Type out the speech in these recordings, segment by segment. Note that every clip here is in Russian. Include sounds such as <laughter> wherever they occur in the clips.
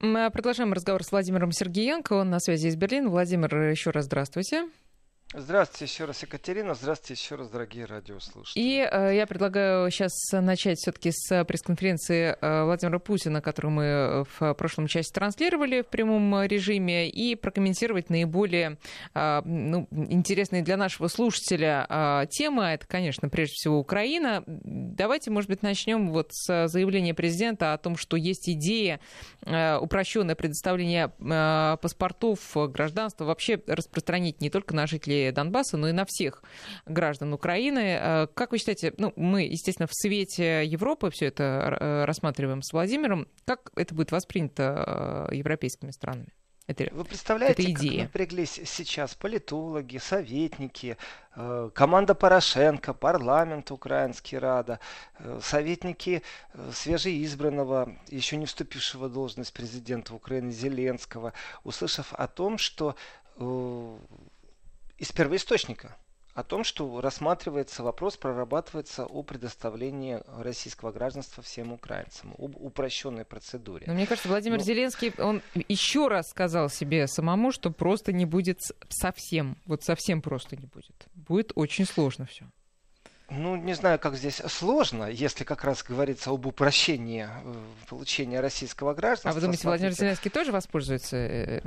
Мы продолжаем разговор с Владимиром Сергеенко. Он на связи из Берлина. Владимир, еще раз здравствуйте. Здравствуйте еще раз, Екатерина. Здравствуйте еще раз, дорогие радиослушатели. И э, я предлагаю сейчас начать все-таки с пресс-конференции э, Владимира Путина, которую мы в прошлом части транслировали в прямом режиме, и прокомментировать наиболее э, ну, интересные для нашего слушателя э, темы. Это, конечно, прежде всего Украина. Давайте, может быть, начнем вот с заявления президента о том, что есть идея э, упрощенное предоставление э, паспортов, гражданства вообще распространить не только на жителей Донбасса, но и на всех граждан Украины. Э, как вы считаете, ну, мы, естественно, в свете Европы все это э, рассматриваем с Владимиром, как это будет воспринято э, европейскими странами? Это, Вы представляете, это идея. как напряглись сейчас политологи, советники, команда Порошенко, парламент украинский Рада, советники свежеизбранного, еще не вступившего в должность президента Украины Зеленского, услышав о том, что из первоисточника о том, что рассматривается вопрос, прорабатывается о предоставлении российского гражданства всем украинцам, об упрощенной процедуре. Но мне кажется, Владимир Но... Зеленский, он еще раз сказал себе самому, что просто не будет совсем, вот совсем просто не будет. Будет очень сложно все. Ну, не знаю, как здесь сложно, если как раз говорится об упрощении э, получения российского гражданства. А вы думаете, Владимир Зеленский тоже воспользуется э,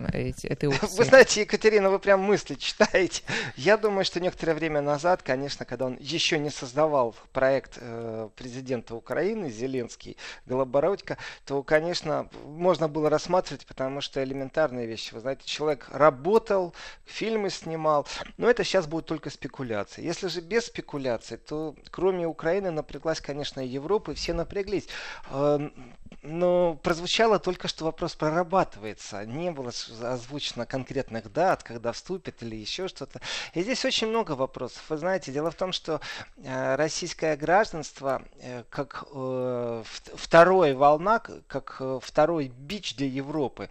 этой опцией? Вы знаете, Екатерина, вы прям мысли читаете. Я думаю, что некоторое время назад, конечно, когда он еще не создавал проект э, президента Украины, Зеленский, Голобородько, то, конечно, можно было рассматривать, потому что элементарные вещи. Вы знаете, человек работал, фильмы снимал, но это сейчас будет только спекуляции. Если же без спекуляций, то кроме Украины напряглась, конечно, Европа, и все напряглись. Эм, но прозвучало только, что вопрос прорабатывается. Не было озвучено конкретных дат, когда вступит или еще что-то. И здесь очень много вопросов. Вы знаете, дело в том, что э, российское гражданство, э, как э, вторая волна, как второй бич для Европы,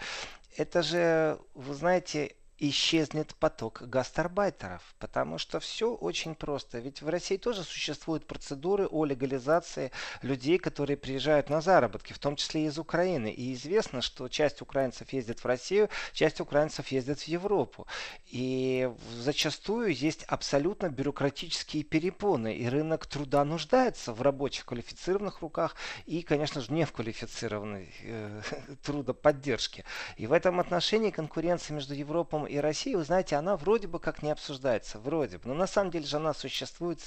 это же, вы знаете, исчезнет поток гастарбайтеров. Потому что все очень просто. Ведь в России тоже существуют процедуры о легализации людей, которые приезжают на заработки, в том числе из Украины. И известно, что часть украинцев ездит в Россию, часть украинцев ездит в Европу. И зачастую есть абсолютно бюрократические перепоны. И рынок труда нуждается в рабочих квалифицированных руках и, конечно же, не в квалифицированной э, <laughs> трудоподдержке. И в этом отношении конкуренция между Европой и России, вы знаете, она вроде бы как не обсуждается, вроде бы. Но на самом деле же она существует.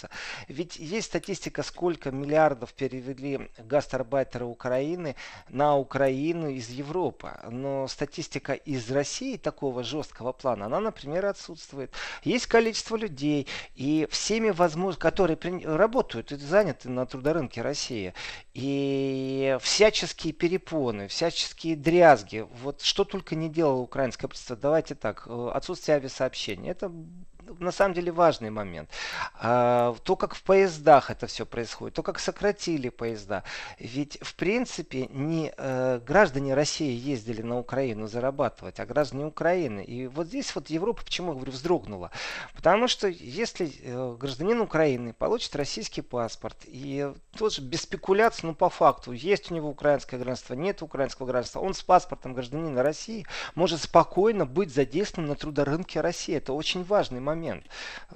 Ведь есть статистика, сколько миллиардов перевели гастарбайтеры Украины на Украину из Европы. Но статистика из России такого жесткого плана, она, например, отсутствует. Есть количество людей, и всеми возможностями, которые работают и заняты на трудорынке России, и всяческие перепоны, всяческие дрязги, вот что только не делало украинское правительство, давайте так, отсутствие авиасообщения. Это на самом деле важный момент. А, то, как в поездах это все происходит, то, как сократили поезда. Ведь, в принципе, не э, граждане России ездили на Украину зарабатывать, а граждане Украины. И вот здесь вот Европа, почему, говорю, вздрогнула. Потому что если э, гражданин Украины получит российский паспорт, и тоже без спекуляций, ну, по факту, есть у него украинское гражданство, нет украинского гражданства, он с паспортом гражданина России может спокойно быть задействован на трудорынке России. Это очень важный момент момент.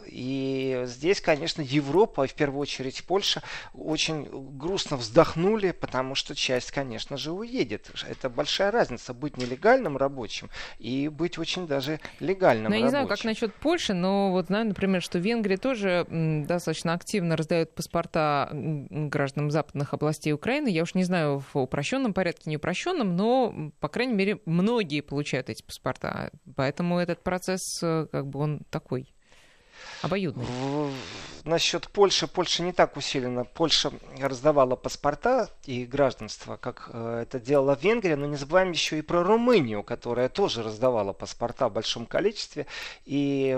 И здесь, конечно, Европа, и в первую очередь Польша, очень грустно вздохнули, потому что часть, конечно же, уедет. Это большая разница быть нелегальным рабочим и быть очень даже легальным но я не знаю, как насчет Польши, но вот знаю, например, что Венгрия тоже достаточно активно раздает паспорта гражданам западных областей Украины. Я уж не знаю, в упрощенном порядке, не упрощенном, но, по крайней мере, многие получают эти паспорта. Поэтому этот процесс, э, как бы, он такой обоюдный. Насчет Польши. Польша не так усиленно. Польша раздавала паспорта и гражданство, как э, это делала Венгрия. Но не забываем еще и про Румынию, которая тоже раздавала паспорта в большом количестве. И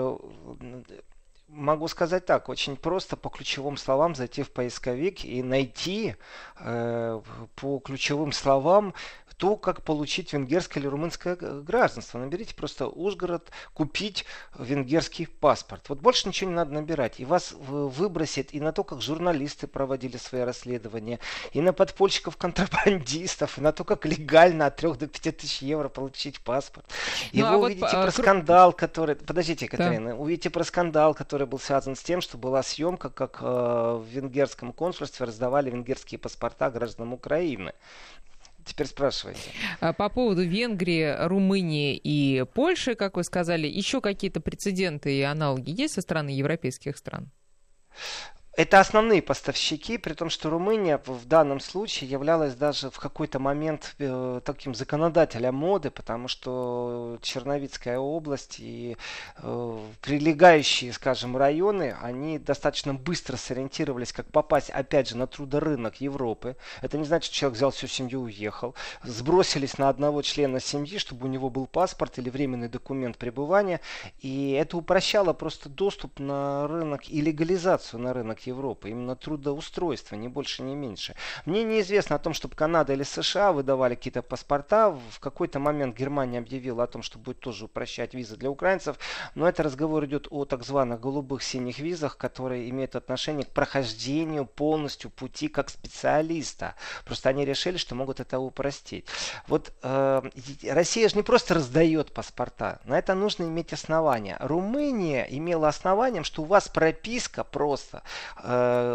могу сказать так, очень просто по ключевым словам зайти в поисковик и найти э, по ключевым словам то, как получить венгерское или румынское гражданство. Наберите просто Ужгород, купить венгерский паспорт. Вот больше ничего не надо набирать. И вас выбросит и на то, как журналисты проводили свои расследования, и на подпольщиков-контрабандистов, и на то, как легально от 3 до 5 тысяч евро получить паспорт. И ну, вы а увидите вот, про скандал, который... Подождите, Катерина. Да. Увидите про скандал, который был связан с тем, что была съемка, как э, в венгерском консульстве раздавали венгерские паспорта гражданам Украины. Теперь спрашивайте. А по поводу Венгрии, Румынии и Польши, как вы сказали, еще какие-то прецеденты и аналоги есть со стороны европейских стран? Это основные поставщики, при том, что Румыния в данном случае являлась даже в какой-то момент э, таким законодателем моды, потому что Черновицкая область и э, прилегающие, скажем, районы, они достаточно быстро сориентировались, как попасть, опять же, на трудорынок Европы. Это не значит, что человек взял всю семью и уехал. Сбросились на одного члена семьи, чтобы у него был паспорт или временный документ пребывания. И это упрощало просто доступ на рынок и легализацию на рынок Европы, именно трудоустройство, ни больше, ни меньше. Мне неизвестно о том, чтобы Канада или США выдавали какие-то паспорта. В какой-то момент Германия объявила о том, что будет тоже упрощать визы для украинцев, но это разговор идет о так званых голубых синих визах, которые имеют отношение к прохождению полностью пути как специалиста. Просто они решили, что могут это упростить. Вот э, Россия же не просто раздает паспорта, на это нужно иметь основания. Румыния имела основанием, что у вас прописка просто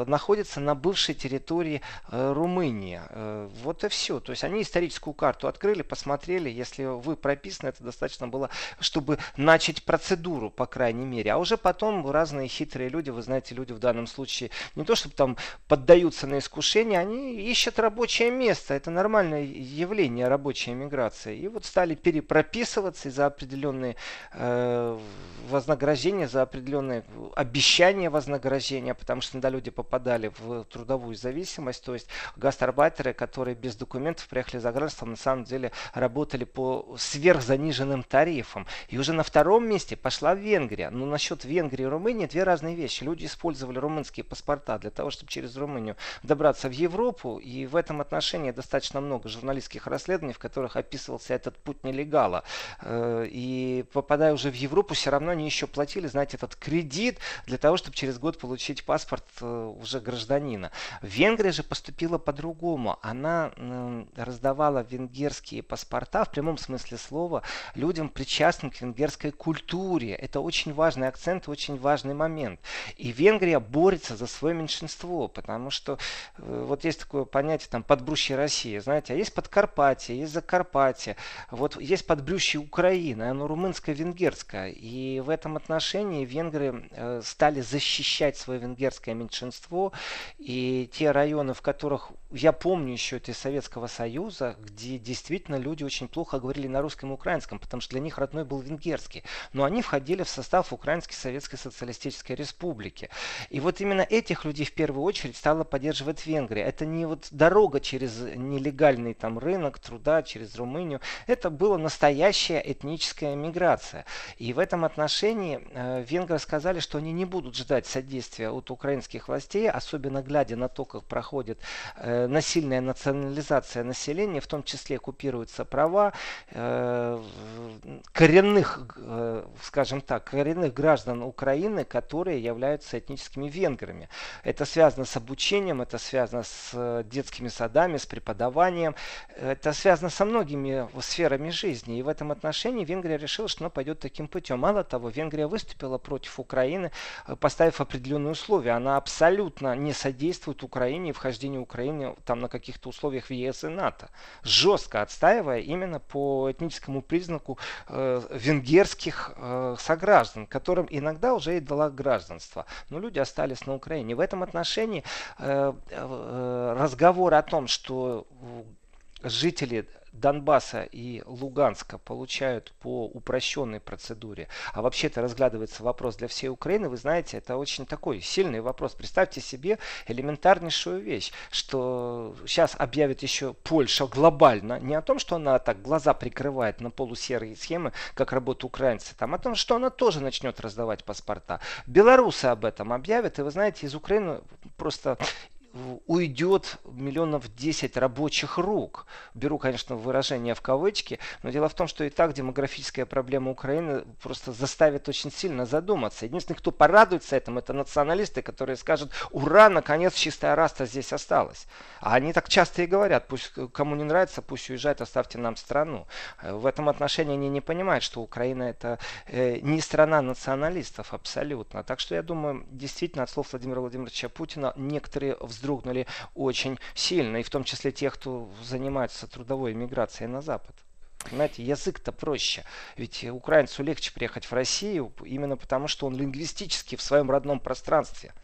находится на бывшей территории э, Румынии. Э, вот и все. То есть они историческую карту открыли, посмотрели. Если вы прописаны, это достаточно было, чтобы начать процедуру, по крайней мере. А уже потом разные хитрые люди, вы знаете, люди в данном случае не то, чтобы там поддаются на искушение, они ищут рабочее место. Это нормальное явление рабочей миграции. И вот стали перепрописываться за определенные э, вознаграждения, за определенные обещания вознаграждения, потому что иногда люди попадали в трудовую зависимость, то есть гастарбайтеры, которые без документов приехали за гражданством, на самом деле работали по сверхзаниженным тарифам. И уже на втором месте пошла Венгрия. Но насчет Венгрии и Румынии две разные вещи. Люди использовали румынские паспорта для того, чтобы через Румынию добраться в Европу, и в этом отношении достаточно много журналистских расследований, в которых описывался этот путь нелегала. Э, и попадая уже в Европу, все равно они еще платили, знаете, этот кредит для того, чтобы через год получить паспорт э, уже гражданина. Венгрия же поступила по-другому. Она раздавала венгерские паспорта в прямом смысле слова людям, причастным к венгерской культуре. Это очень важный акцент, очень важный момент. И Венгрия борется за свое меньшинство, потому что э, вот есть такое понятие там подбрюшье России, знаете, а есть Подкарпатье, есть Закарпатье, вот есть подбрюшье Украины, оно румынско-венгерское. И в этом отношении венгры э, стали защищать свое венгерское меньшинство. И те районы, в которых я помню еще это из Советского Союза, где действительно люди очень плохо говорили на русском и украинском, потому что для них родной был венгерский. Но они входили в состав Украинской Советской Социалистической Республики. И вот именно этих людей в первую очередь стала поддерживать Венгрия. Это не вот дорога через нелегальный там рынок труда, через Румынию. Это была настоящая этническая миграция. И в этом отношении э, венгры сказали, что они не будут ждать содействия от украинских властей, особенно глядя на то, как проходит э, насильная национализация населения, в том числе купируются права э, коренных, э, скажем так, коренных граждан Украины, которые являются этническими венграми. Это связано с обучением, это связано с э, детскими садами, с преподаванием, это связано со многими сферами жизни. И в этом отношении Венгрия решила, что она пойдет таким путем. Мало того, Венгрия выступила против Украины, э, поставив определенные условия. Она абсолютно не содействует Украине и вхождению Украины там на каких-то условиях в ЕС и НАТО. Жестко отстаивая именно по этническому признаку э, венгерских э, сограждан, которым иногда уже и дала гражданство. Но люди остались на Украине. В этом отношении э, э, разговор о том, что жители Донбасса и Луганска получают по упрощенной процедуре, а вообще-то разглядывается вопрос для всей Украины, вы знаете, это очень такой сильный вопрос. Представьте себе элементарнейшую вещь, что сейчас объявит еще Польша глобально, не о том, что она так глаза прикрывает на полусерые схемы, как работают украинцы, там, а о том, что она тоже начнет раздавать паспорта. Белорусы об этом объявят, и вы знаете, из Украины просто уйдет миллионов 10 рабочих рук. Беру, конечно, выражение в кавычки, но дело в том, что и так демографическая проблема Украины просто заставит очень сильно задуматься. Единственный, кто порадуется этому, это националисты, которые скажут, ура, наконец чистая раста здесь осталась. А они так часто и говорят, пусть кому не нравится, пусть уезжает, оставьте нам страну. Э, в этом отношении они не понимают, что Украина это э, не страна националистов абсолютно. Так что я думаю, действительно, от слов Владимира Владимировича Путина некоторые вздрогнули очень сильно, и в том числе те, кто занимается трудовой миграцией на Запад. Понимаете, язык-то проще. Ведь украинцу легче приехать в Россию именно потому, что он лингвистически в своем родном пространстве –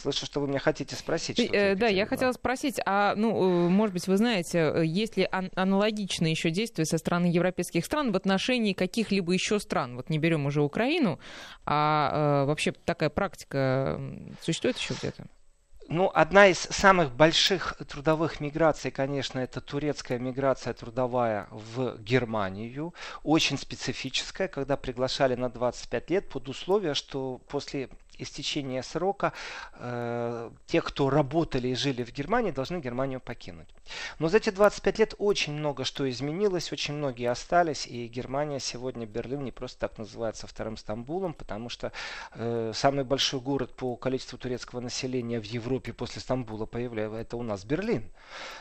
Слышу, что вы меня хотите спросить. Ты, э, да, я хотела спросить, а, ну, э, может быть, вы знаете, э, есть ли ан- аналогичные еще действия со стороны европейских стран в отношении каких-либо еще стран? Вот не берем уже Украину, а э, вообще такая практика существует еще где-то? Ну, одна из самых больших трудовых миграций, конечно, это турецкая миграция трудовая в Германию. Очень специфическая, когда приглашали на 25 лет под условие, что после истечения срока э, те, кто работали и жили в Германии, должны Германию покинуть. Но за эти 25 лет очень много что изменилось, очень многие остались, и Германия сегодня, Берлин, не просто так называется вторым Стамбулом, потому что э, самый большой город по количеству турецкого населения в Европе после Стамбула появляется, это у нас Берлин.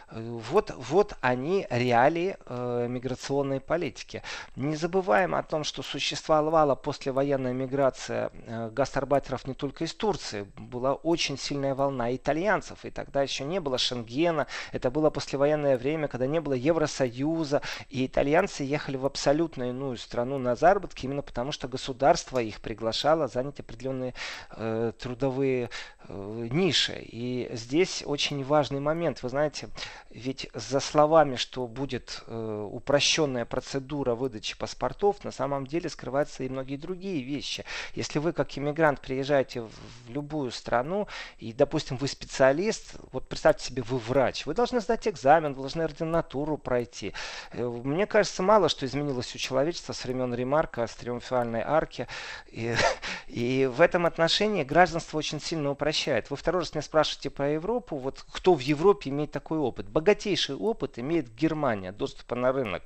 Э, вот, вот они реалии э, миграционной политики. Не забываем о том, что существовала послевоенная миграция э, гастарбайтеров не только из Турции. Была очень сильная волна итальянцев, и тогда еще не было Шенгена. Это было послевоенное время, когда не было Евросоюза, и итальянцы ехали в абсолютно иную страну на заработки, именно потому что государство их приглашало занять определенные э, трудовые э, ниши. И здесь очень важный момент. Вы знаете, ведь за словами, что будет э, упрощенная процедура выдачи паспортов, на самом деле скрываются и многие другие вещи. Если вы как иммигрант приезжаете приезжаете в любую страну, и, допустим, вы специалист, вот представьте себе, вы врач, вы должны сдать экзамен, вы должны ординатуру пройти. Э, мне кажется, мало что изменилось у человечества с времен Ремарка, с триумфальной арки. И, <laughs> и в этом отношении гражданство очень сильно упрощает. Вы второй раз меня спрашиваете про Европу, вот кто в Европе имеет такой опыт? Богатейший опыт имеет Германия, доступа на рынок.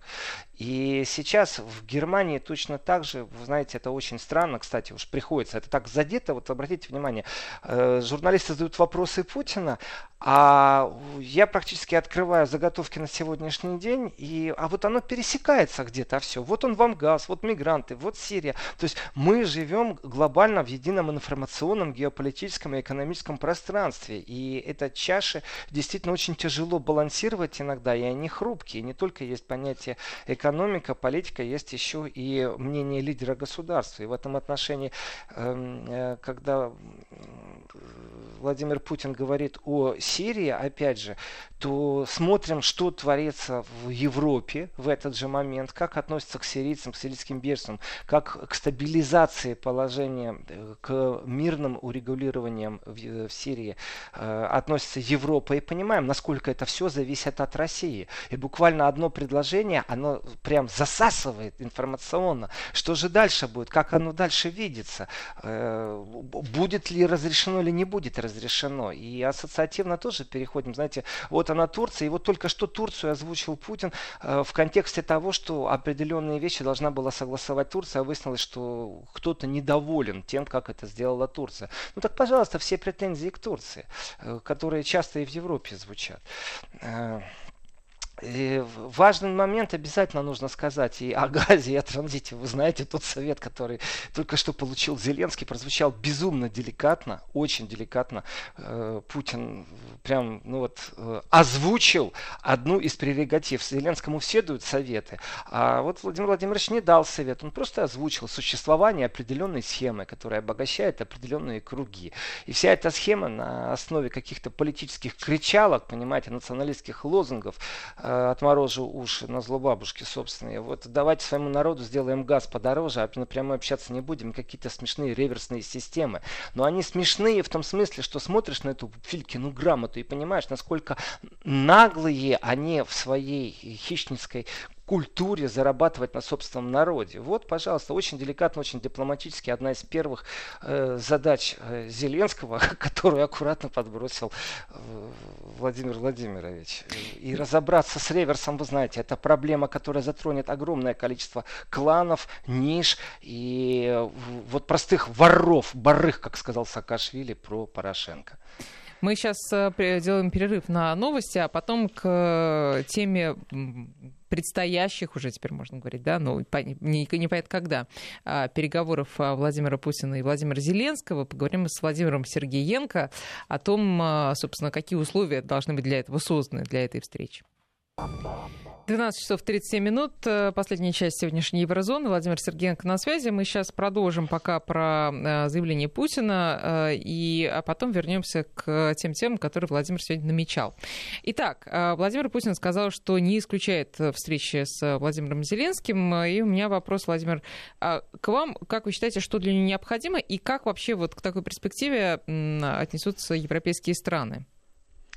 И сейчас в Германии точно так же, вы знаете, это очень странно, кстати, уж приходится, это так задето, вот обратите внимание, э, журналисты задают вопросы Путина, а я практически открываю заготовки на сегодняшний день, и, а вот оно пересекается где-то все. Вот он вам газ, вот мигранты, вот Сирия. То есть мы живем глобально в едином информационном, геополитическом и экономическом пространстве. И эта чаши действительно очень тяжело балансировать иногда, и они хрупкие. Не только есть понятие экономика, политика, есть еще и мнение лидера государства. И в этом отношении, эм, э, когда Владимир Путин говорит о Сирии, опять же, то смотрим, что творится в Европе в этот же момент, как относятся к сирийцам, к сирийским беженцам, как к стабилизации положения, э, к мирным урегулированиям в, э, в Сирии э, относится Европа, и понимаем, насколько это все зависит от России. И буквально одно предложение, оно прям засасывает информационно. Что же дальше будет, как оно дальше видится, будет ли разрешено или не будет разрешено. И ассоциативно тоже переходим, знаете, вот она Турция, и вот только что Турцию озвучил Путин в контексте того, что определенные вещи должна была согласовать Турция, а выяснилось, что кто-то недоволен тем, как это сделала Турция. Ну так, пожалуйста, все претензии к Турции, э, которые часто и в Европе звучат. И важный момент обязательно нужно сказать и о газе, и о транзите. Вы знаете, тот совет, который только что получил Зеленский, прозвучал безумно деликатно, очень деликатно. Э, Путин прям ну вот, э, озвучил одну из прерогатив. Зеленскому все дают советы, а вот Владимир Владимирович не дал совет. Он просто озвучил существование определенной схемы, которая обогащает определенные круги. И вся эта схема на основе каких-то политических кричалок, понимаете, националистских лозунгов, Э, отморожу уши на зло бабушки собственные. Вот давайте своему народу сделаем газ подороже, а напрямую общаться не будем. Какие-то смешные реверсные системы. Но они смешные в том смысле, что смотришь на эту Филькину грамоту и понимаешь, насколько наглые они в своей хищницкой культуре зарабатывать на собственном народе. Вот, пожалуйста, очень деликатно, очень дипломатически одна из первых э, задач э, Зеленского, <laughs> которую аккуратно подбросил э, Владимир Владимирович. И разобраться с реверсом, вы знаете, это проблема, которая затронет огромное количество кланов, ниш и э, вот простых воров, барых, как сказал Саакашвили про Порошенко. Мы сейчас э, делаем перерыв на новости, а потом к э, теме предстоящих, уже теперь можно говорить, да, ну, не, не понятно когда, а, переговоров а, Владимира Путина и Владимира Зеленского. Поговорим с Владимиром Сергеенко о том, а, собственно, какие условия должны быть для этого созданы, для этой встречи. 12 часов 37 минут. Э, последняя часть сегодняшней Еврозоны. Владимир Сергеенко на связи. Мы сейчас продолжим пока про э, заявление Путина, э, и, а потом вернемся к тем темам, которые Владимир сегодня намечал. Итак, Владимир Путин сказал, что не исключает встречи с Владимиром Зеленским. И у меня вопрос, Владимир, а к вам, как вы считаете, что для него необходимо, и как вообще вот к такой перспективе отнесутся европейские страны?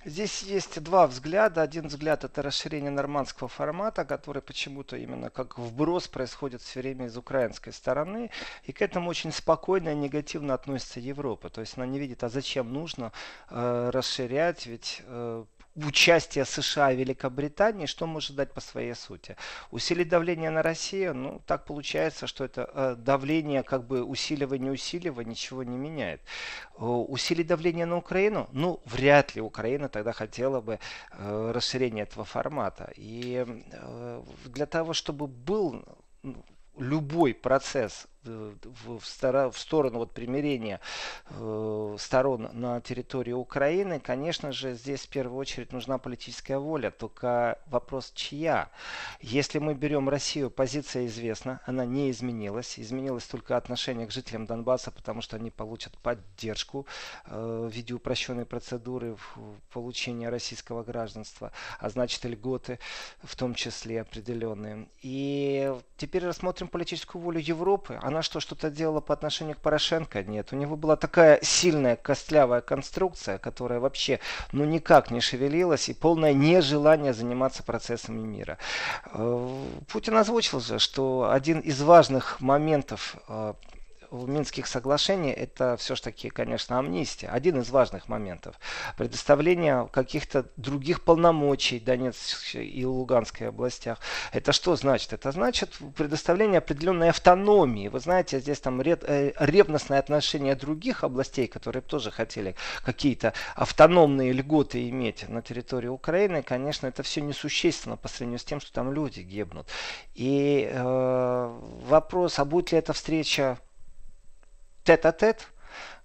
Здесь есть два взгляда. Один взгляд это расширение нормандского формата, который почему-то именно как вброс происходит все время из украинской стороны. И к этому очень спокойно и негативно относится Европа. То есть она не видит, а зачем нужно э, расширять, ведь э, участие США и Великобритании, что может дать по своей сути? Усилить давление на Россию? Ну, так получается, что это э, давление, как бы усиливание, усиливание, ничего не меняет. Э, усилить давление на Украину? Ну, вряд ли Украина тогда хотела бы э, расширения этого формата. И для того, чтобы был ну, любой процесс в, в, сторону вот примирения э, сторон на территории Украины, конечно же, здесь в первую очередь нужна политическая воля. Только вопрос чья? Если мы берем Россию, позиция известна, она не изменилась. Изменилось только отношение к жителям Донбасса, потому что они получат поддержку э, в виде упрощенной процедуры получения российского гражданства, а значит льготы в том числе определенные. И теперь рассмотрим политическую волю Европы она что, что-то делала по отношению к Порошенко? Нет. У него была такая сильная костлявая конструкция, которая вообще ну никак не шевелилась и полное нежелание заниматься процессами мира. Э, Путин озвучил же, что один из важных моментов э, в Минских соглашениях это все-таки, конечно, амнистия. Один из важных моментов. Предоставление каких-то других полномочий Донецкой и Луганской областях. Это что значит? Это значит предоставление определенной автономии. Вы знаете, здесь там э, ревностное отношение других областей, которые тоже хотели какие-то автономные льготы иметь на территории Украины. Конечно, это все несущественно по сравнению с тем, что там люди гибнут. И э, вопрос, а будет ли эта встреча tête à tête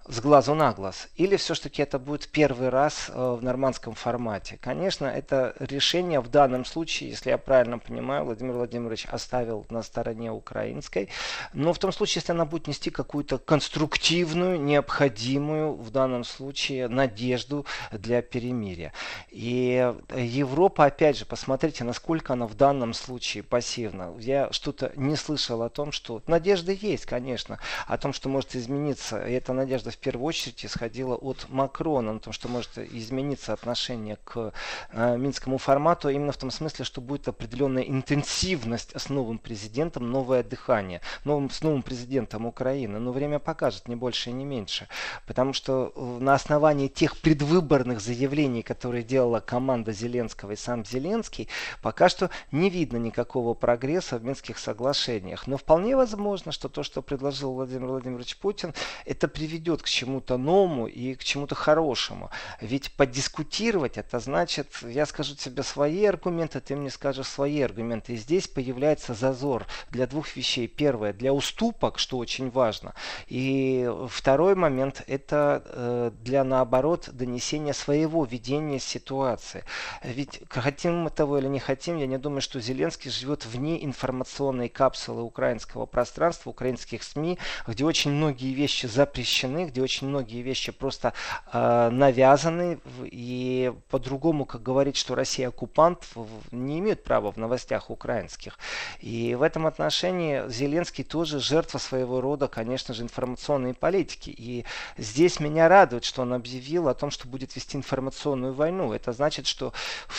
с глазу на глаз, или все-таки это будет первый раз э, в нормандском формате. Конечно, это решение в данном случае, если я правильно понимаю, Владимир Владимирович оставил на стороне украинской, но в том случае, если она будет нести какую-то конструктивную, необходимую в данном случае надежду для перемирия. И Европа, опять же, посмотрите, насколько она в данном случае пассивна. Я что-то не слышал о том, что надежда есть, конечно, о том, что может измениться, и эта надежда в первую очередь исходила от Макрона, на том, что может измениться отношение к э, минскому формату, именно в том смысле, что будет определенная интенсивность с новым президентом, новое дыхание, новым, с новым президентом Украины. Но время покажет, не больше и не меньше. Потому что э, на основании тех предвыборных заявлений, которые делала команда Зеленского и сам Зеленский, пока что не видно никакого прогресса в Минских соглашениях. Но вполне возможно, что то, что предложил Владимир Владимирович Путин, это приведет к чему-то новому и к чему-то хорошему. Ведь подискутировать это значит, я скажу тебе свои аргументы, ты мне скажешь свои аргументы. И здесь появляется зазор для двух вещей. Первое, для уступок, что очень важно. И второй момент, это э, для наоборот донесения своего видения ситуации. Ведь хотим мы того или не хотим, я не думаю, что Зеленский живет вне информационной капсулы украинского пространства, украинских СМИ, где очень многие вещи запрещены, где очень многие вещи просто э, навязаны, и по-другому, как говорить, что Россия оккупант, не имеют права в новостях украинских. И в этом отношении Зеленский тоже жертва своего рода, конечно же, информационной политики. И здесь меня радует, что он объявил о том, что будет вести информационную войну. Это значит, что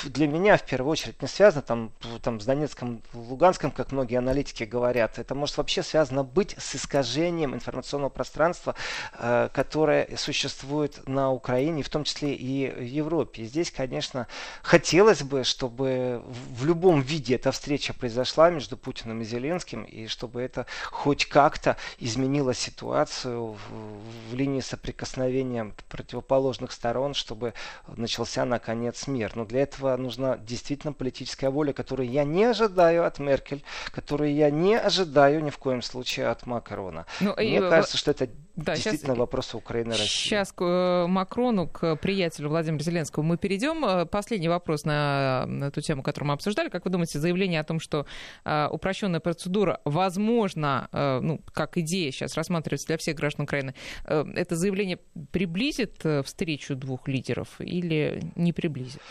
для меня в первую очередь не связано там, там с Донецком, Луганском, как многие аналитики говорят. Это может вообще связано быть с искажением информационного пространства, э, которое существует на Украине, в том числе и в Европе. И здесь, конечно, хотелось бы, чтобы в любом виде эта встреча произошла между Путиным и Зеленским, и чтобы это хоть как-то изменило ситуацию в, в линии соприкосновения противоположных сторон, чтобы начался наконец мир. Но для этого нужна действительно политическая воля, которую я не ожидаю от Меркель, которую я не ожидаю ни в коем случае от Макрона. Ну, Мне и... кажется, что это да, действительно сейчас, вопрос Украины и России. Сейчас к э, Макрону, к приятелю Владимира Зеленского мы перейдем. Э, последний вопрос на, на эту тему, которую мы обсуждали. Как вы думаете, заявление о том, что э, упрощенная процедура возможно, э, ну, как идея сейчас рассматривается для всех граждан Украины, э, это заявление приблизит э, встречу двух лидеров или не приблизит?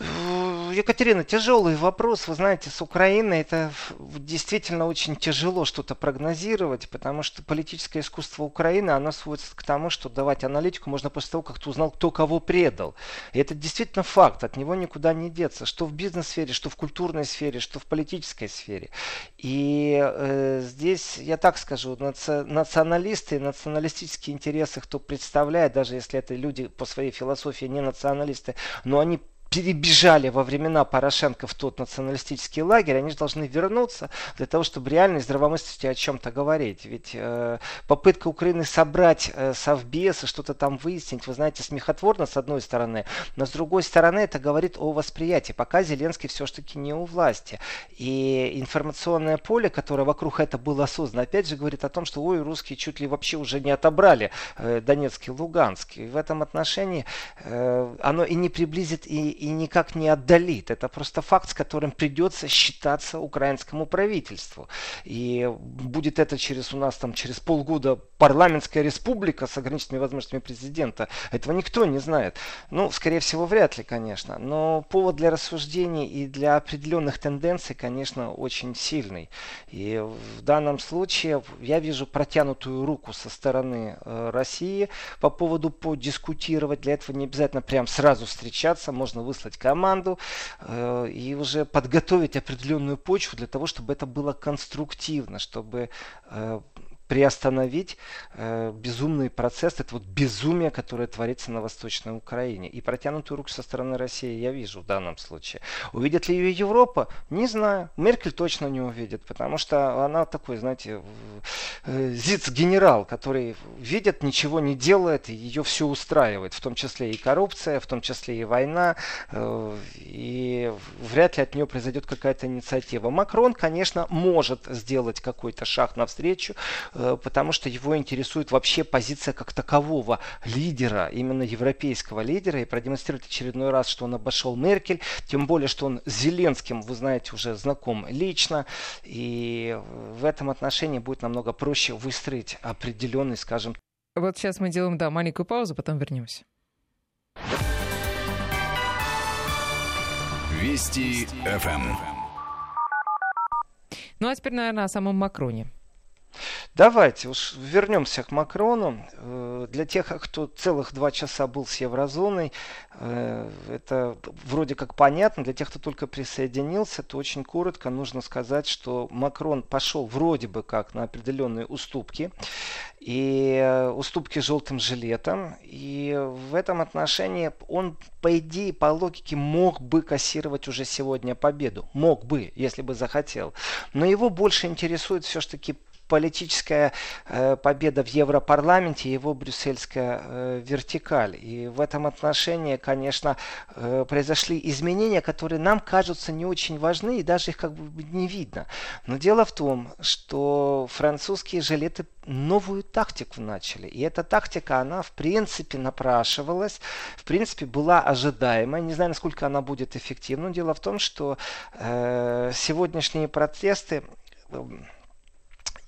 Екатерина, тяжелый вопрос. Вы знаете, с Украиной это действительно очень тяжело что-то прогнозировать, потому что политическое искусство Украины, оно сводится к тому, что давать аналитику можно после того, как ты узнал, кто кого предал. И это действительно факт, от него никуда не деться. Что в бизнес-сфере, что в культурной сфере, что в политической сфере. И э, здесь, я так скажу, наци- националисты, националистические интересы, кто представляет, даже если это люди по своей философии не националисты, но они перебежали во времена Порошенко в тот националистический лагерь, они же должны вернуться для того, чтобы реально здравомысленно о чем-то говорить. Ведь э, попытка Украины собрать э, совбесы, что-то там выяснить, вы знаете, смехотворно с одной стороны, но с другой стороны это говорит о восприятии. Пока Зеленский все-таки не у власти. И информационное поле, которое вокруг это было создано, опять же говорит о том, что ой, русские чуть ли вообще уже не отобрали э, Донецкий, Луганский. И в этом отношении э, оно и не приблизит, и и никак не отдалит. Это просто факт, с которым придется считаться украинскому правительству. И будет это через у нас там через полгода парламентская республика с ограниченными возможностями президента. Этого никто не знает. Ну, скорее всего, вряд ли, конечно. Но повод для рассуждений и для определенных тенденций, конечно, очень сильный. И в данном случае я вижу протянутую руку со стороны э, России по поводу подискутировать. Для этого не обязательно прям сразу встречаться. Можно выслать команду э, и уже подготовить определенную почву для того, чтобы это было конструктивно, чтобы э, приостановить э, безумный процесс, это вот безумие, которое творится на Восточной Украине. И протянутую руку со стороны России я вижу в данном случае. Увидит ли ее Европа? Не знаю. Меркель точно не увидит, потому что она такой, знаете, э, зиц-генерал, который видит, ничего не делает, и ее все устраивает, в том числе и коррупция, в том числе и война, э, и вряд ли от нее произойдет какая-то инициатива. Макрон, конечно, может сделать какой-то шаг навстречу, потому что его интересует вообще позиция как такового лидера, именно европейского лидера, и продемонстрировать очередной раз, что он обошел Меркель, тем более, что он с Зеленским, вы знаете, уже знаком лично, и в этом отношении будет намного проще выстроить определенный, скажем... Вот сейчас мы делаем, да, маленькую паузу, потом вернемся. Вести ФМ. Ну а теперь, наверное, о самом Макроне. Давайте уж вернемся к Макрону. Э, для тех, кто целых два часа был с еврозоной, э, это вроде как понятно. Для тех, кто только присоединился, то очень коротко нужно сказать, что Макрон пошел вроде бы как на определенные уступки. И э, уступки желтым жилетом. И в этом отношении он, по идее, по логике, мог бы кассировать уже сегодня победу. Мог бы, если бы захотел. Но его больше интересует все-таки политическая э, победа в Европарламенте, его брюссельская э, вертикаль. И в этом отношении, конечно, э, произошли изменения, которые нам кажутся не очень важны, и даже их как бы не видно. Но дело в том, что французские жилеты новую тактику начали. И эта тактика, она в принципе напрашивалась, в принципе была ожидаемая. Не знаю, насколько она будет эффективна. Дело в том, что э, сегодняшние протесты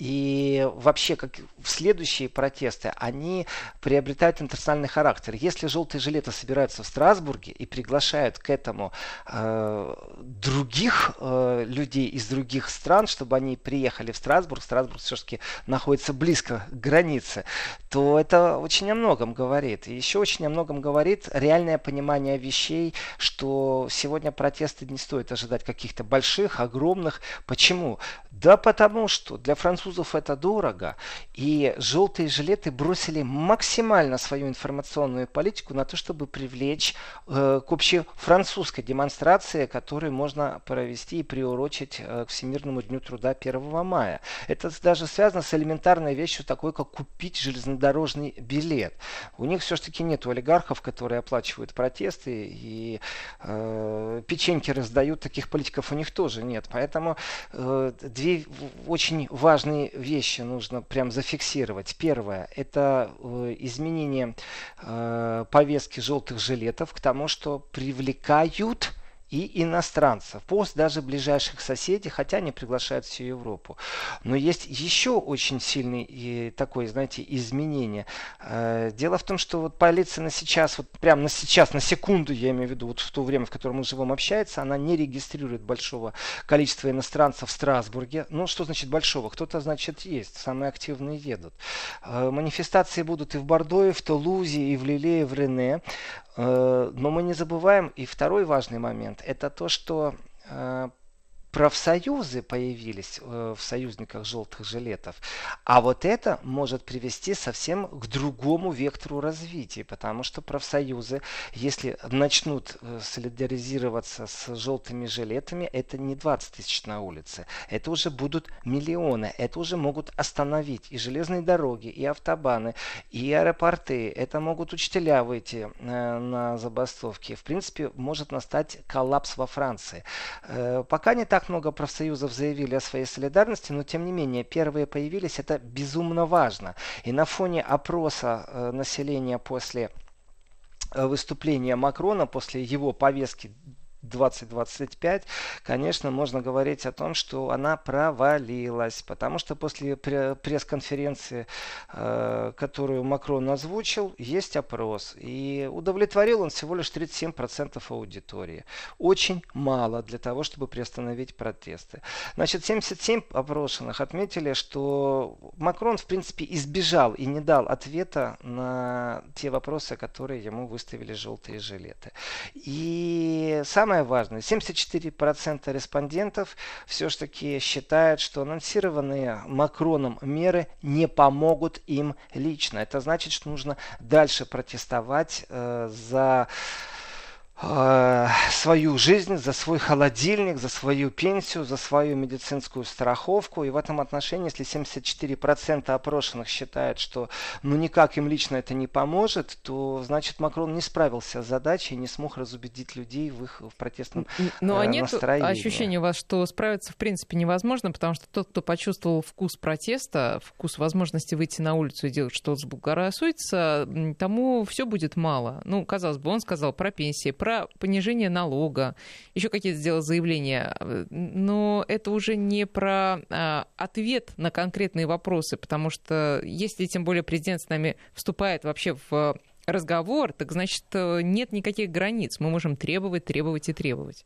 И вообще, как следующие протесты, они приобретают интернациональный характер. Если желтые жилеты собираются в Страсбурге и приглашают к этому э, других э, людей из других стран, чтобы они приехали в Страсбург, Страсбург все-таки находится близко к границе, то это очень о многом говорит. И еще очень о многом говорит реальное понимание вещей, что сегодня протесты не стоит ожидать каких-то больших, огромных. Почему? Да потому что для французов это дорого, и желтые жилеты бросили максимально свою информационную политику на то, чтобы привлечь э, к общей французской демонстрации, которую можно провести и приурочить э, к Всемирному дню труда 1 мая. Это даже связано с элементарной вещью такой, как купить железнодорожный билет. У них все-таки нет олигархов, которые оплачивают протесты и э, печеньки раздают, таких политиков у них тоже нет. Поэтому э, две очень важные вещи нужно прям зафиксировать. Первое – это э, изменение э, повестки желтых жилетов к тому, что привлекают и иностранцев, пост даже ближайших соседей, хотя они приглашают всю Европу. Но есть еще очень сильный такой, знаете, изменение. Э, дело в том, что вот полиция на сейчас, вот прямо на сейчас, на секунду, я имею в виду, вот в то время, в котором мы живем, общается, она не регистрирует большого количества иностранцев в Страсбурге. Ну, что значит большого? Кто-то, значит, есть. Самые активные едут. Э, манифестации будут и в Бордо, и в Тулузе, и в Лиле, и в Рене. Э, но мы не забываем и второй важный момент. Это то, что э, профсоюзы появились э, в союзниках желтых жилетов. А вот это может привести совсем к другому вектору развития, потому что профсоюзы, если начнут э, солидаризироваться с желтыми жилетами, это не 20 тысяч на улице, это уже будут миллионы, это уже могут остановить и железные дороги, и автобаны, и аэропорты, это могут учителя выйти э, на забастовки. В принципе, может настать коллапс во Франции. Пока не так так много профсоюзов заявили о своей солидарности, но тем не менее первые появились, это безумно важно. И на фоне опроса э, населения после э, выступления Макрона, после его повестки 2025, конечно, можно говорить о том, что она провалилась, потому что после пресс-конференции, э, которую Макрон озвучил, есть опрос, и удовлетворил он всего лишь 37% аудитории. Очень мало для того, чтобы приостановить протесты. Значит, 77 опрошенных отметили, что Макрон, в принципе, избежал и не дал ответа на те вопросы, которые ему выставили желтые жилеты. И сам самое важное, 74% респондентов все-таки считают, что анонсированные Макроном меры не помогут им лично. Это значит, что нужно дальше протестовать э, за Э, свою жизнь, за свой холодильник, за свою пенсию, за свою медицинскую страховку. И в этом отношении, если 74% опрошенных считают, что ну никак им лично это не поможет, то значит Макрон не справился с задачей и не смог разубедить людей в их в протестном Ну а э, нет ощущения у вас, что справиться в принципе невозможно, потому что тот, кто почувствовал вкус протеста, вкус возможности выйти на улицу и делать что-то заблагорассудится, тому все будет мало. Ну, казалось бы, он сказал про пенсии, про про понижение налога, еще какие-то сделал заявления, но это уже не про а, ответ на конкретные вопросы, потому что если тем более президент с нами вступает вообще в разговор, так значит нет никаких границ. Мы можем требовать, требовать и требовать.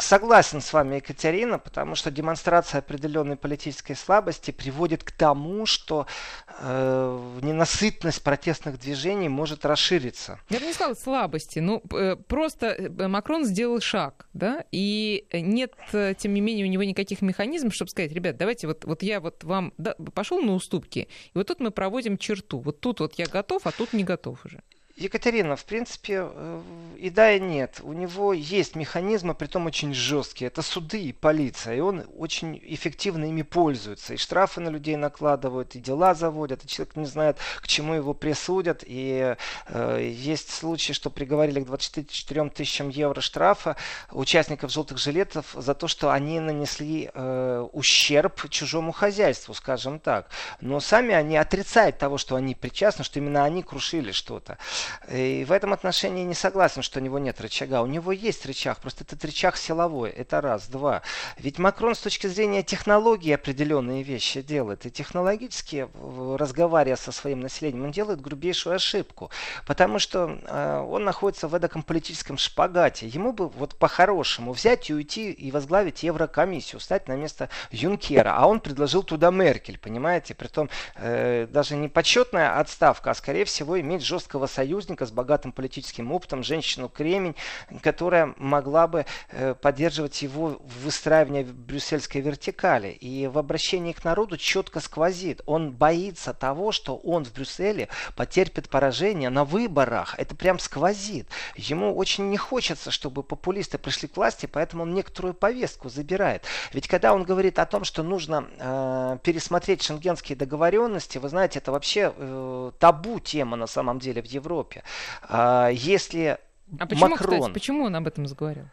Согласен с вами, Екатерина, потому что демонстрация определенной политической слабости приводит к тому, что э, ненасытность протестных движений может расшириться. Я бы не сказала слабости, ну э, просто э, Макрон сделал шаг, да, и нет, э, тем не менее, у него никаких механизмов, чтобы сказать, ребят, давайте вот, вот я вот вам да, пошел на уступки, и вот тут мы проводим черту, вот тут вот я готов, а тут не готов уже. Екатерина, в принципе, э, и да, и нет. У него есть механизмы, притом очень жесткие. Это суды и полиция. И он очень эффективно ими пользуется. И штрафы на людей накладывают, и дела заводят. И человек не знает, к чему его присудят. И э, есть случаи, что приговорили к 24 тысячам евро штрафа участников желтых жилетов за то, что они нанесли э, ущерб чужому хозяйству, скажем так. Но сами они отрицают того, что они причастны, что именно они крушили что-то. И в этом отношении не согласен, что у него нет рычага. У него есть рычаг, просто этот рычаг силовой. Это раз. Два. Ведь Макрон с точки зрения технологии определенные вещи делает. И технологически, разговаривая со своим населением, он делает грубейшую ошибку. Потому что э, он находится в эдаком политическом шпагате. Ему бы вот по-хорошему взять и уйти и возглавить Еврокомиссию, стать на место Юнкера. А он предложил туда Меркель, понимаете? Притом э, даже не почетная отставка, а скорее всего иметь жесткого союзника с богатым политическим опытом, женщину Кремень, которая могла бы э, поддерживать его выстраивание брюссельской вертикали. И в обращении к народу четко сквозит. Он боится того, что он в Брюсселе потерпит поражение на выборах. Это прям сквозит. Ему очень не хочется, чтобы популисты пришли к власти, поэтому он некоторую повестку забирает. Ведь когда он говорит о том, что нужно э, пересмотреть шенгенские договоренности, вы знаете, это вообще э, табу тема на самом деле в Европе. Э, если а почему, Макрон... кстати, почему он об этом заговорил?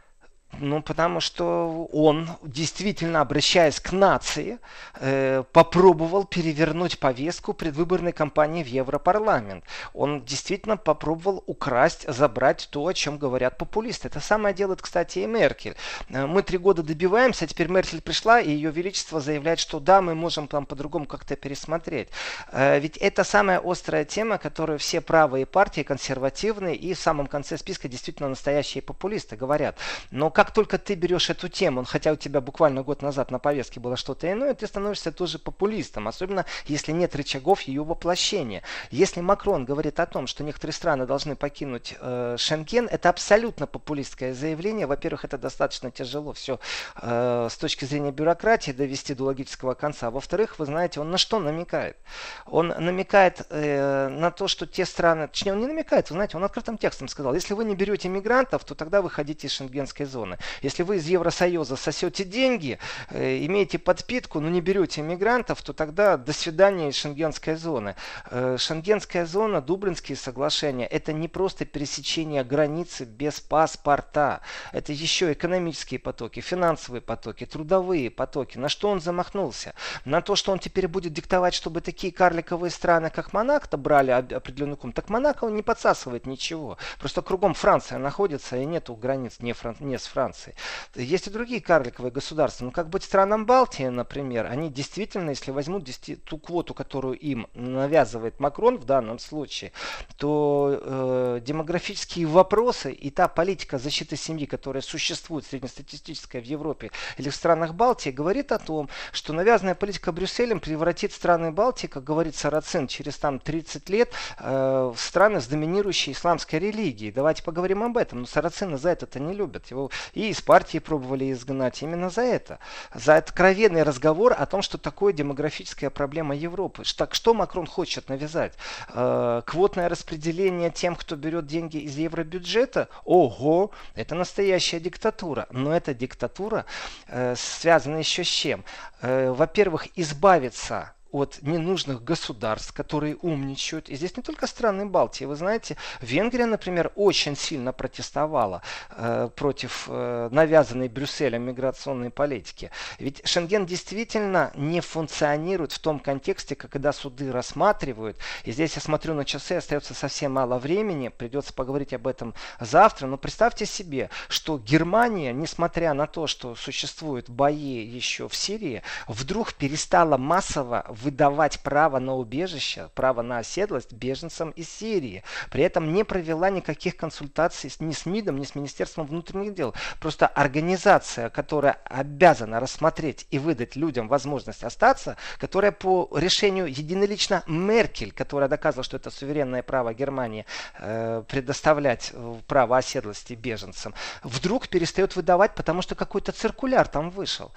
Ну, потому что он, действительно обращаясь к нации, э, попробовал перевернуть повестку предвыборной кампании в Европарламент. Он действительно попробовал украсть, забрать то, о чем говорят популисты. Это самое делает, кстати, и Меркель. Э, мы три года добиваемся, а теперь Меркель пришла, и ее величество заявляет, что да, мы можем там по-другому как-то пересмотреть. Э, ведь это самая острая тема, которую все правые партии, консервативные и в самом конце списка действительно настоящие популисты говорят. Но как только ты берешь эту тему, хотя у тебя буквально год назад на повестке было что-то иное, ты становишься тоже популистом, особенно если нет рычагов ее воплощения. Если Макрон говорит о том, что некоторые страны должны покинуть э, Шенген, это абсолютно популистское заявление. Во-первых, это достаточно тяжело все э, с точки зрения бюрократии довести до логического конца. Во-вторых, вы знаете, он на что намекает? Он намекает э, на то, что те страны, точнее, он не намекает, вы знаете, он открытым текстом сказал, если вы не берете мигрантов, то тогда выходите из шенгенской зоны зоны. Если вы из Евросоюза сосете деньги, э, имеете подпитку, но не берете иммигрантов, то тогда до свидания из шенгенской зоны. Э, шенгенская зона, Дублинские соглашения, это не просто пересечение границы без паспорта. Это еще экономические потоки, финансовые потоки, трудовые потоки. На что он замахнулся? На то, что он теперь будет диктовать, чтобы такие карликовые страны, как Монако, брали определенную ком. Так Монако он не подсасывает ничего. Просто кругом Франция находится, и нету границ не, Фран... не с Франции. Есть и другие карликовые государства. Ну, как быть странам Балтии, например, они действительно, если возьмут 10, ту квоту, которую им навязывает Макрон в данном случае, то э, демографические вопросы и та политика защиты семьи, которая существует среднестатистическая в Европе или в странах Балтии, говорит о том, что навязанная политика Брюсселем превратит страны Балтии, как говорит Сарацин, через там 30 лет э, в страны с доминирующей исламской религией. Давайте поговорим об этом. Но Сарацина за это-то не любят. Его и из партии пробовали изгнать именно за это. За откровенный разговор о том, что такое демографическая проблема Европы. Так что Макрон хочет навязать? Э, квотное распределение тем, кто берет деньги из евробюджета? Ого, это настоящая диктатура. Но эта диктатура э, связана еще с чем? Э, во-первых, избавиться от ненужных государств, которые умничают. И здесь не только страны Балтии. Вы знаете, Венгрия, например, очень сильно протестовала э, против э, навязанной Брюсселем миграционной политики. Ведь Шенген действительно не функционирует в том контексте, когда суды рассматривают. И здесь я смотрю на часы, остается совсем мало времени, придется поговорить об этом завтра. Но представьте себе, что Германия, несмотря на то, что существуют бои еще в Сирии, вдруг перестала массово выдавать право на убежище, право на оседлость беженцам из Сирии. При этом не провела никаких консультаций ни с МИДом, ни с Министерством внутренних дел. Просто организация, которая обязана рассмотреть и выдать людям возможность остаться, которая по решению единолично Меркель, которая доказывала, что это суверенное право Германии э, предоставлять э, право оседлости беженцам, вдруг перестает выдавать, потому что какой-то циркуляр там вышел.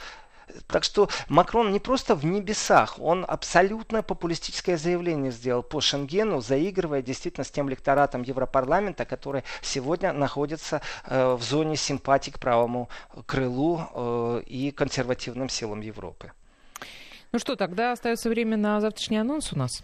Так что Макрон не просто в небесах, он абсолютно популистическое заявление сделал по Шенгену, заигрывая действительно с тем лекторатом Европарламента, который сегодня находится э, в зоне симпатий к правому крылу э, и консервативным силам Европы. Ну что, тогда остается время на завтрашний анонс у нас.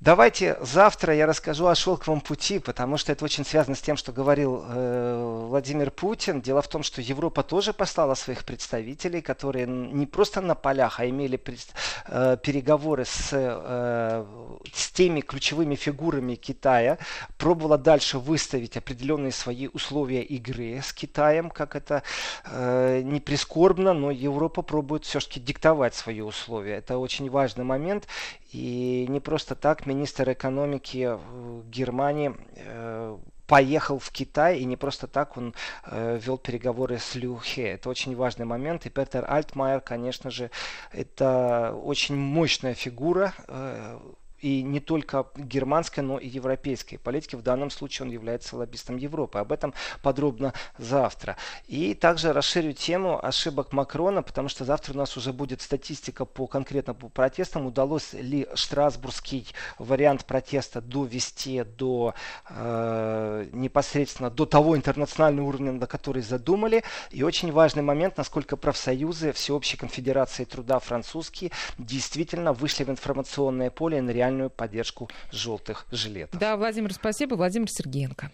Давайте завтра я расскажу о шелковом пути, потому что это очень связано с тем, что говорил э, Владимир Путин. Дело в том, что Европа тоже послала своих представителей, которые не просто на полях, а имели пред, э, переговоры с, э, с теми ключевыми фигурами Китая, пробовала дальше выставить определенные свои условия игры с Китаем, как это э, не прискорбно, но Европа пробует все-таки диктовать свои условия. Это очень важный момент, и не просто так министр экономики э, Германии э, поехал в Китай, и не просто так он э, вел переговоры с Лю Хе. Это очень важный момент. И Петер Альтмайер, конечно же, это очень мощная фигура. Э, и не только германской, но и европейской политики. В данном случае он является лоббистом Европы. Об этом подробно завтра. И также расширю тему ошибок Макрона, потому что завтра у нас уже будет статистика по конкретно по протестам. Удалось ли Штрасбургский вариант протеста довести до э, непосредственно до того интернационального уровня, на который задумали. И очень важный момент, насколько профсоюзы Всеобщей конфедерации труда французские действительно вышли в информационное поле на реальную поддержку желтых жилетов. Да, Владимир, спасибо. Владимир Сергеенко.